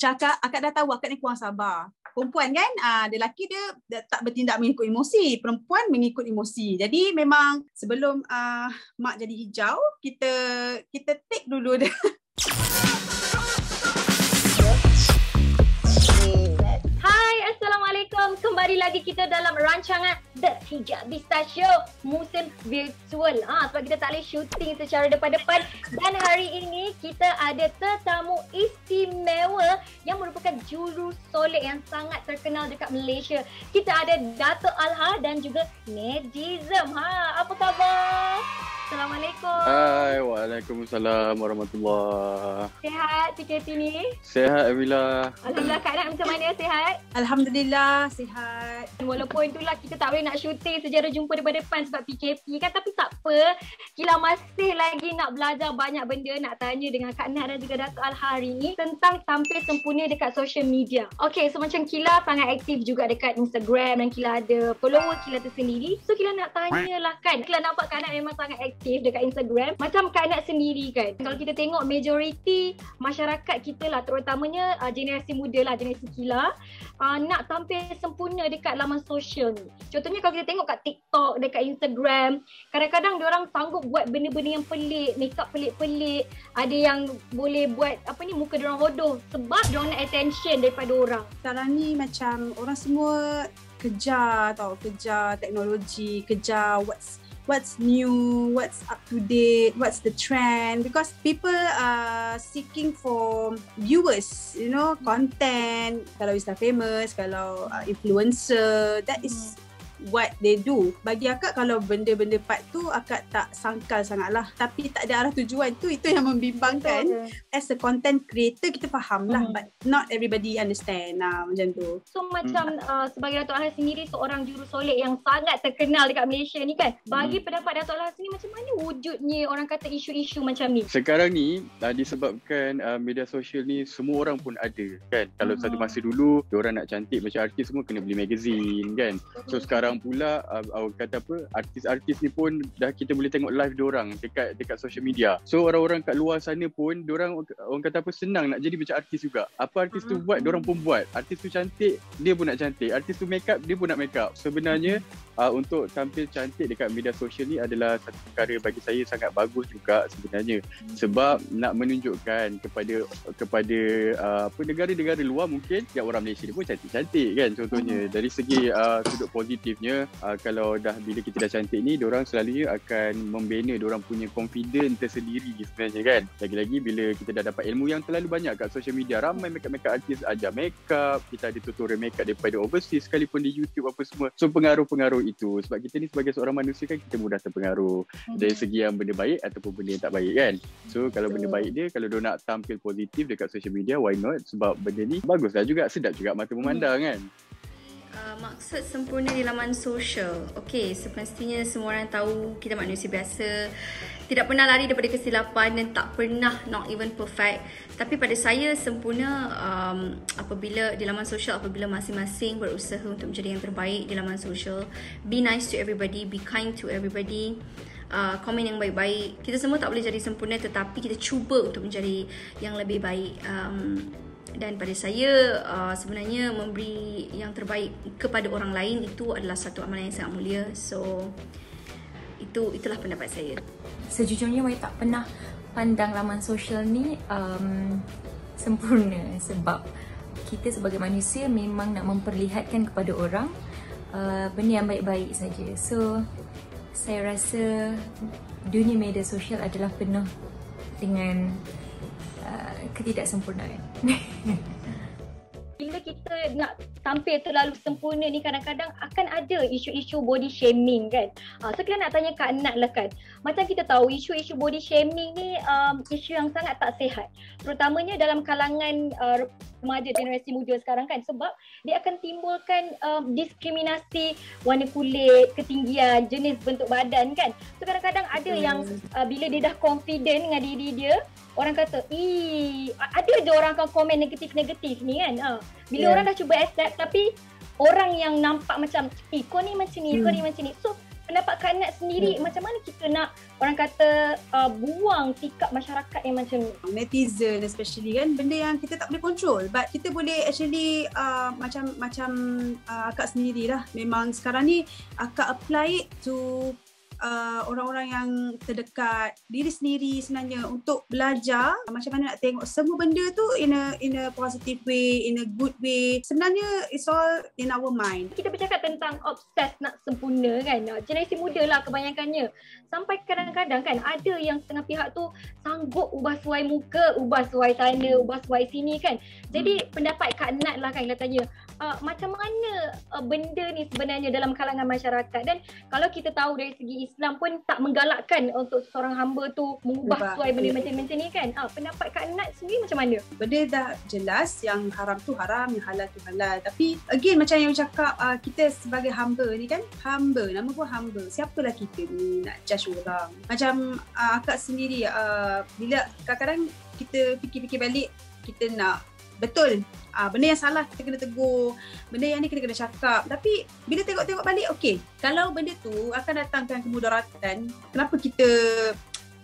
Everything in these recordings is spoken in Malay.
cakap akak dah tahu akak ni kurang sabar. Perempuan kan, uh, dia lelaki dia, dia tak bertindak mengikut emosi. Perempuan mengikut emosi. Jadi memang sebelum uh, mak jadi hijau, kita kita take dulu dia. Kembali lagi kita dalam rancangan The Hijab Bista Show musim virtual. Ha, sebab kita tak boleh syuting secara depan-depan dan hari ini kita ada tetamu istimewa yang merupakan juru solek yang sangat terkenal dekat Malaysia. Kita ada Dato Alha dan juga Nedizem. Ha, apa khabar? Assalamualaikum. Hai, Waalaikumsalam warahmatullahi. Sehat PKP ni? Sehat Amila. Alhamdulillah keadaan macam mana sihat? Alhamdulillah sihat. Walaupun itulah kita tak boleh nak syuting sejarah jumpa depan-depan sebab PKP kan tapi tak apa. Kila masih lagi nak belajar banyak benda nak tanya dengan Kak Nat dan juga Datuk Al hari ni tentang tampil sempurna dekat social media. Okay, so macam Kila sangat aktif juga dekat Instagram dan Kila ada follower Kila tersendiri. So Kila nak tanya lah kan. Kila nampak Kak Nat memang sangat aktif dekat Instagram macam Kak Nat sendiri kan kalau kita tengok majoriti masyarakat kita lah terutamanya uh, generasi muda lah generasi kila uh, nak tampil sempurna dekat laman sosial ni. Contohnya kalau kita tengok kat TikTok dekat Instagram kadang-kadang orang sanggup buat benda-benda yang pelik makeup pelik-pelik. Ada yang boleh buat apa ni muka orang hodoh sebab diorang nak attention daripada orang. Sekarang ni macam orang semua kejar tau kejar teknologi kejar what's what's new, what's up to date, what's the trend because people are seeking for viewers, you know, content. Kalau Insta famous, kalau uh, influencer, that is what they do. Bagi akak kalau benda-benda part tu akak tak sangkal sangat lah. Tapi tak ada arah tujuan tu itu yang membimbangkan. Okay. As a content creator kita faham lah mm. but not everybody understand lah macam tu. So macam mm. uh, sebagai Datuk Ahal sendiri seorang juru solek yang sangat terkenal dekat Malaysia ni kan. Bagi mm. pendapat Datuk Ahal sendiri macam mana wujudnya orang kata isu-isu macam ni? Sekarang ni uh, disebabkan uh, media sosial ni semua orang pun ada kan. Kalau mm. satu masa dulu orang nak cantik macam artis semua kena beli magazine kan. So sekarang sekarang pula uh, uh, kata apa artis-artis ni pun dah kita boleh tengok live orang dekat dekat social media. So orang-orang kat luar sana pun orang orang kata apa senang nak jadi macam artis juga. Apa artis tu buat orang pun buat. Artis tu cantik dia pun nak cantik. Artis tu make up dia pun nak make up. Sebenarnya uh, untuk tampil cantik dekat media sosial ni adalah satu perkara bagi saya sangat bagus juga sebenarnya. Sebab nak menunjukkan kepada kepada uh, apa negara-negara luar mungkin yang orang Malaysia ni pun cantik-cantik kan contohnya dari segi uh, sudut positif sebenarnya uh, kalau dah bila kita dah cantik ni orang selalunya akan membina orang punya confidence tersendiri sebenarnya kan? Lagi-lagi bila kita dah dapat ilmu yang terlalu banyak kat social media ramai makeup-makeup artis ajar makeup kita ada tutorial makeup daripada overseas sekalipun di YouTube apa semua. So pengaruh-pengaruh itu. Sebab kita ni sebagai seorang manusia kan kita mudah terpengaruh hmm. dari segi yang benda baik ataupun benda yang tak baik kan? So kalau benda baik dia kalau dia nak tampil positif dekat social media why not? Sebab benda ni baguslah juga sedap juga mata memandang kan Uh, maksud sempurna di laman sosial. Okey, semestinya semua orang tahu kita manusia biasa. Tidak pernah lari daripada kesilapan dan tak pernah not even perfect. Tapi pada saya sempurna um, apabila di laman sosial apabila masing-masing berusaha untuk menjadi yang terbaik di laman sosial. Be nice to everybody, be kind to everybody. Uh, komen yang baik-baik. Kita semua tak boleh jadi sempurna tetapi kita cuba untuk menjadi yang lebih baik. Um, dan pada saya uh, sebenarnya memberi yang terbaik kepada orang lain itu adalah satu amalan yang sangat mulia. So itu itulah pendapat saya. Sejujurnya saya tak pernah pandang laman sosial ni um, sempurna sebab kita sebagai manusia memang nak memperlihatkan kepada orang uh, benda yang baik-baik saja. So saya rasa dunia media sosial adalah penuh dengan ketidaksempurnaan. Bila kita nak tampil terlalu sempurna ni kadang-kadang akan ada isu-isu body shaming kan. Uh, so kita nak tanya Kak Nat lah kan. Macam kita tahu isu-isu body shaming ni um, isu yang sangat tak sihat. Terutamanya dalam kalangan uh, remaja generasi muda sekarang kan sebab dia akan timbulkan um, diskriminasi warna kulit, ketinggian, jenis bentuk badan kan. So kadang-kadang ada hmm. yang uh, bila dia dah confident dengan diri dia orang kata, "Ih, ada je orang akan komen negatif-negatif ni kan." Ha. Bila yeah. orang dah cuba accept tapi orang yang nampak macam, "Eh, kau ni macam ni, hmm. kau ni macam ni." So, pendapat Kak Nat sendiri hmm. macam mana kita nak orang kata uh, buang sikap masyarakat yang macam ni? Netizen especially kan benda yang kita tak boleh control but kita boleh actually uh, macam macam uh, akak sendirilah memang sekarang ni akak apply it to uh, orang-orang yang terdekat diri sendiri sebenarnya untuk belajar macam mana nak tengok semua benda tu in a in a positive way in a good way. Sebenarnya it's all in our mind. Kita bercakap tentang obses nak sempurna kan? Generasi muda lah kebanyakannya. Sampai kadang-kadang kan ada yang setengah pihak tu sanggup ubah suai muka ubah suai sana ubah suai sini kan? Jadi hmm. pendapat Kak Nat lah kan kita tanya uh, macam mana uh, benda ni sebenarnya dalam kalangan masyarakat dan kalau kita tahu dari segi Islam pun tak menggalakkan untuk seorang hamba tu mengubah sesuai benda macam-macam ni kan. Ah, pendapat Kak Nat sendiri macam mana? Benda dah jelas yang haram tu haram, yang halal tu halal. Tapi again macam yang cakap uh, kita sebagai hamba ni kan, hamba, nama pun hamba. Siapalah kita ni nak judge orang. Macam uh, akak sendiri, uh, bila kadang-kadang kita fikir-fikir balik, kita nak betul. Uh, benda yang salah kita kena tegur benda yang ni kita kena cakap. Tapi bila tengok-tengok balik okey kalau benda tu akan datangkan kemudaratan kenapa kita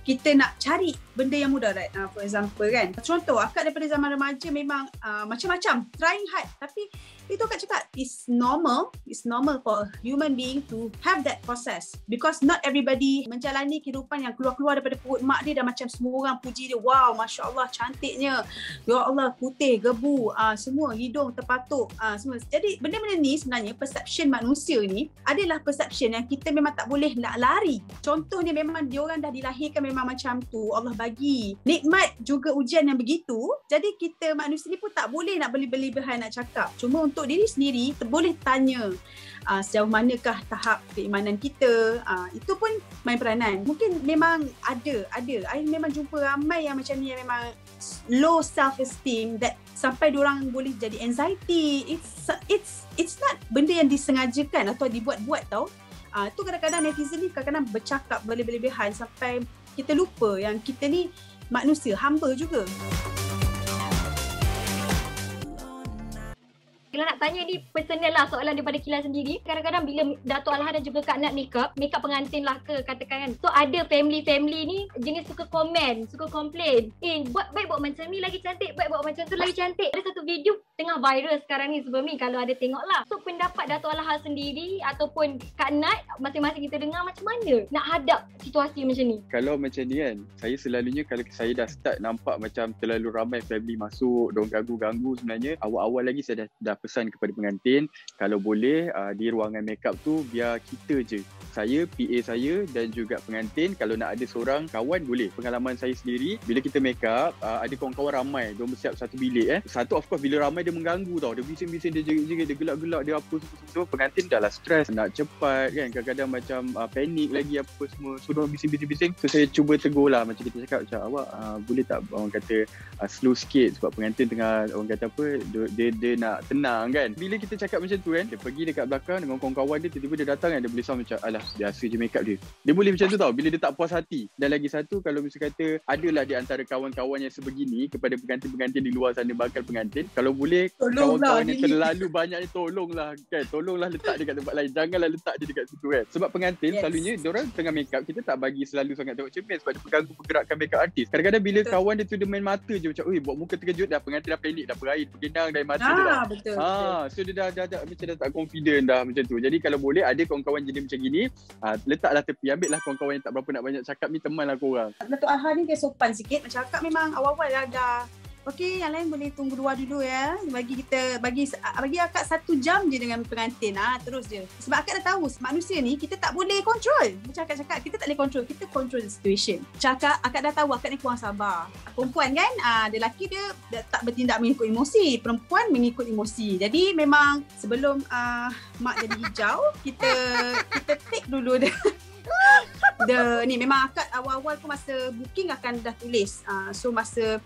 kita nak cari benda yang mudarat? Uh, for example kan contoh akak daripada zaman remaja memang uh, macam-macam trying hard. Tapi itu kan cakap it's normal it's normal for a human being to have that process. Because not everybody menjalani kehidupan yang keluar-keluar daripada perut mak dia dan macam semua orang puji dia. Wow masya Allah cantiknya. Ya Allah putih gebu uh, semua hidung terpatuk uh, semua. Jadi benda-benda ni sebenarnya perception manusia ni adalah perception yang kita memang tak boleh nak lari. Contohnya memang dia orang dah dilahirkan memang macam tu. Allah bagi nikmat juga ujian yang begitu. Jadi kita manusia ni pun tak boleh nak beli-beli-belihan nak cakap. Cuma untuk untuk diri sendiri boleh tanya uh, sejauh manakah tahap keimanan kita. Uh, itu pun main peranan. Mungkin memang ada ada. I memang jumpa ramai yang macam ni yang memang low self esteem that sampai orang boleh jadi anxiety. It's it's it's not benda yang disengajakan atau dibuat-buat tau. Uh, tu kadang-kadang netizen ni kadang-kadang bercakap berlebihan sampai kita lupa yang kita ni manusia hamba juga Kalau nak tanya ni personal lah soalan daripada Kila sendiri. Kadang-kadang bila Dato' Alha dan juga Kak Nat makeup, makeup pengantin lah ke katakan kan. So ada family-family ni jenis suka komen, suka komplain. Eh buat baik buat macam ni lagi cantik, baik buat macam tu lagi cantik. Ada satu video tengah viral sekarang ni sebelum ni kalau ada tengok lah. So pendapat Dato' Alha sendiri ataupun Kak Nat masing-masing kita dengar macam mana nak hadap situasi macam ni. Kalau macam ni kan, saya selalunya kalau saya dah start nampak macam terlalu ramai family masuk, dong ganggu-ganggu sebenarnya, awal-awal lagi saya dah, dah pesan kepada pengantin kalau boleh uh, di ruangan makeup tu biar kita je saya, PA saya dan juga pengantin kalau nak ada seorang kawan boleh. Pengalaman saya sendiri bila kita makeup uh, ada kawan-kawan ramai dia bersiap satu bilik eh. Satu of course bila ramai dia mengganggu tau. Dia bising-bising dia jerit-jerit dia gelak-gelak dia apa semua pengantin dah lah stres nak cepat kan kadang-kadang macam uh, panik lagi apa semua. So dia bising-bising-bising. So saya cuba tegur lah macam kita cakap macam awak uh, boleh tak orang kata uh, slow sikit sebab pengantin tengah orang kata apa dia, dia, dia nak tenang kan. Bila kita cakap macam tu kan dia pergi dekat belakang dengan kawan-kawan dia tiba-tiba dia datang kan dia boleh sound macam alah biasa je make up dia. Dia boleh macam tu tau bila dia tak puas hati. Dan lagi satu kalau misalnya kata adalah di antara kawan-kawan yang sebegini kepada pengantin-pengantin di luar sana bakal pengantin, kalau boleh kawan-kawan yang terlalu banyak ni tolonglah kan. Tolonglah letak dia kat tempat lain. Janganlah letak dia dekat situ kan. Sebab pengantin yes. selalunya dia orang tengah make up kita tak bagi selalu sangat tengok cermin sebab dia pengganggu pergerakan make up artis. Kadang-kadang bila kawan dia tu dia main mata je macam, "Oi, buat muka terkejut dah pengantin dah panik dah berair, bergenang dari mata ah, dia dah." Betul, ha, so dia dah, dah, dah, macam dah tak confident dah macam tu. Jadi kalau boleh ada kawan-kawan jadi macam gini, uh, letaklah tepi ambil lah kawan-kawan yang tak berapa nak banyak. Cakap ni teman lah korang. Datuk Alha ni dia sopan sikit. Macam cakap memang awal-awal dah, dah Okey, yang lain boleh tunggu dua dulu ya. Bagi kita bagi bagi akak satu jam je dengan pengantin ah ha, terus je. Sebab akak dah tahu manusia ni kita tak boleh control. Macam akak cakap kita tak boleh control, kita control the situation. Cakap akak dah tahu akak ni kurang sabar. Perempuan kan, ah ha, lelaki dia, dia tak bertindak mengikut emosi, perempuan mengikut emosi. Jadi memang sebelum uh, mak jadi hijau, kita kita take dulu dia. the ni memang akak awal-awal pun masa booking akan dah tulis. Uh, so masa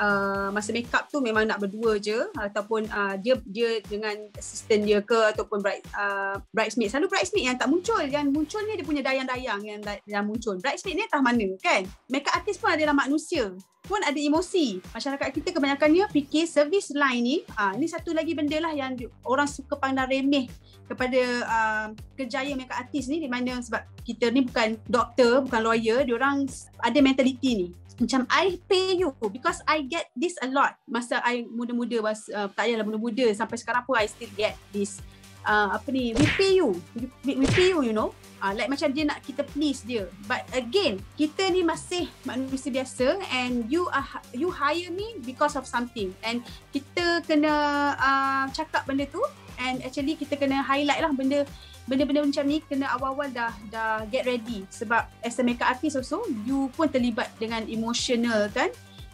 uh, masa make up tu memang nak berdua je ataupun uh, dia dia dengan assistant dia ke ataupun bright uh, bridesmaid. Selalu bridesmaid yang tak muncul. Yang muncul ni dia punya dayang-dayang yang yang muncul. Bridesmaid ni entah mana kan? Makeup artist pun adalah manusia. Pun ada emosi. Masyarakat kita kebanyakannya fikir service line ni uh, ni satu lagi benda lah yang orang suka pandang remeh kepada uh, kejayaan makeup artist ni. Di mana sebab kita ni bukan doktor bukan lawyer. Dia orang ada mentality ni macam I pay you because I get this a lot. Masa I muda-muda was uh, tak payahlah muda-muda. Sampai sekarang pun I still get this uh, apa ni we pay you. We, we pay you you know. Uh, like macam dia nak kita please dia. But again kita ni masih manusia biasa and you are you hire me because of something. And kita kena uh, cakap benda tu and actually kita kena highlight lah benda benda-benda macam ni kena awal-awal dah dah get ready. Sebab as a makeup artist also you pun terlibat dengan emotional kan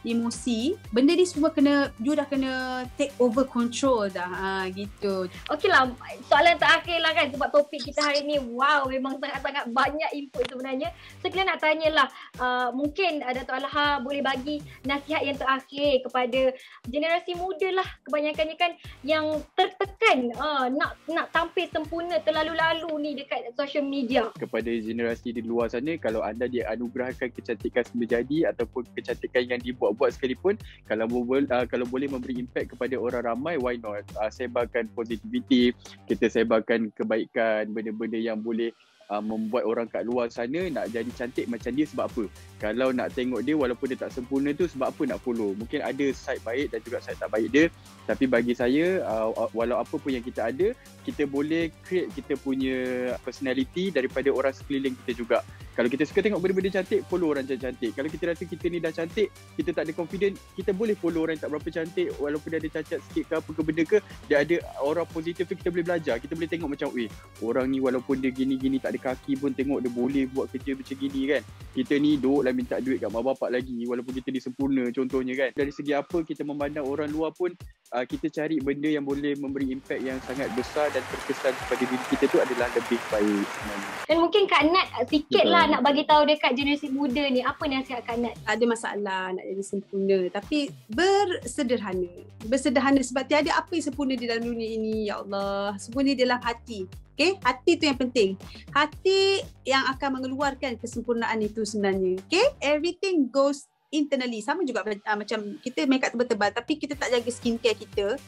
emosi benda ni semua kena you dah kena take over control dah. Ha, gitu. Okey lah soalan terakhir lah kan sebab topik kita hari ni wow memang sangat-sangat banyak input sebenarnya. So kita nak tanyalah uh, mungkin uh, Dato' Alha boleh bagi nasihat yang terakhir kepada generasi muda lah kebanyakannya kan yang tertekan uh, nak nak tampil sempurna terlalu-lalu ni dekat social media. Kepada generasi di luar sana kalau anda dianugerahkan kecantikan semula jadi ataupun kecantikan yang dibuat buat sekalipun kalau boleh uh, kalau boleh memberi impact kepada orang ramai why not? Uh, sebarkan positivity kita sebarkan kebaikan benda-benda yang boleh uh, membuat orang kat luar sana nak jadi cantik macam dia sebab apa kalau nak tengok dia walaupun dia tak sempurna tu sebab apa nak follow? Mungkin ada side baik dan juga side tak baik dia. Tapi bagi saya uh, walau apa pun yang kita ada kita boleh create kita punya personality daripada orang sekeliling kita juga. Kalau kita suka tengok benda-benda cantik follow orang yang cantik. Kalau kita rasa kita ni dah cantik kita tak ada confident kita boleh follow orang yang tak berapa cantik. Walaupun dia ada cacat sikit ke apa ke benda ke dia ada orang positif tu kita boleh belajar. Kita boleh tengok macam eh orang ni walaupun dia gini-gini tak ada kaki pun tengok dia boleh buat kerja macam gini kan. Kita ni duduk lah minta duit kat mak bapak lagi walaupun kita ni sempurna contohnya kan? Dari segi apa kita memandang orang luar pun uh, kita cari benda yang boleh memberi impact yang sangat besar dan terkesan kepada diri kita tu adalah lebih baik sebenarnya. dan mungkin Kak Nat sikit lah nak bagi tahu dekat generasi muda ni. Apa nasihat Kak Nat? Tak ada masalah nak jadi sempurna tapi bersederhana. Bersederhana sebab tiada apa yang sempurna di dalam dunia ini ya Allah. Sempurna dalam hati Okay, hati tu yang penting. Hati yang akan mengeluarkan kesempurnaan itu sebenarnya. Okay, everything goes internally. Sama juga uh, macam kita make up tebal-tebal tapi kita tak jaga skincare kita.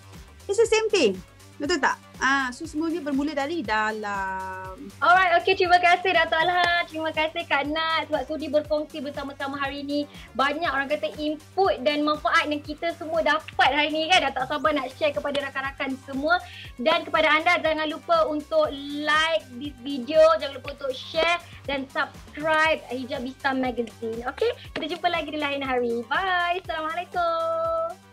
It's the same thing. Betul tak? Ah, so semuanya bermula dari dalam. Alright, okay. Terima kasih Dato' Alha. Terima kasih Kak Nat sebab sudi berkongsi bersama-sama hari ini. Banyak orang kata input dan manfaat yang kita semua dapat hari ini kan. Dah sabar nak share kepada rakan-rakan semua. Dan kepada anda, jangan lupa untuk like this video. Jangan lupa untuk share dan subscribe Hijab Bista Magazine. Okay, kita jumpa lagi di lain hari. Bye. Assalamualaikum.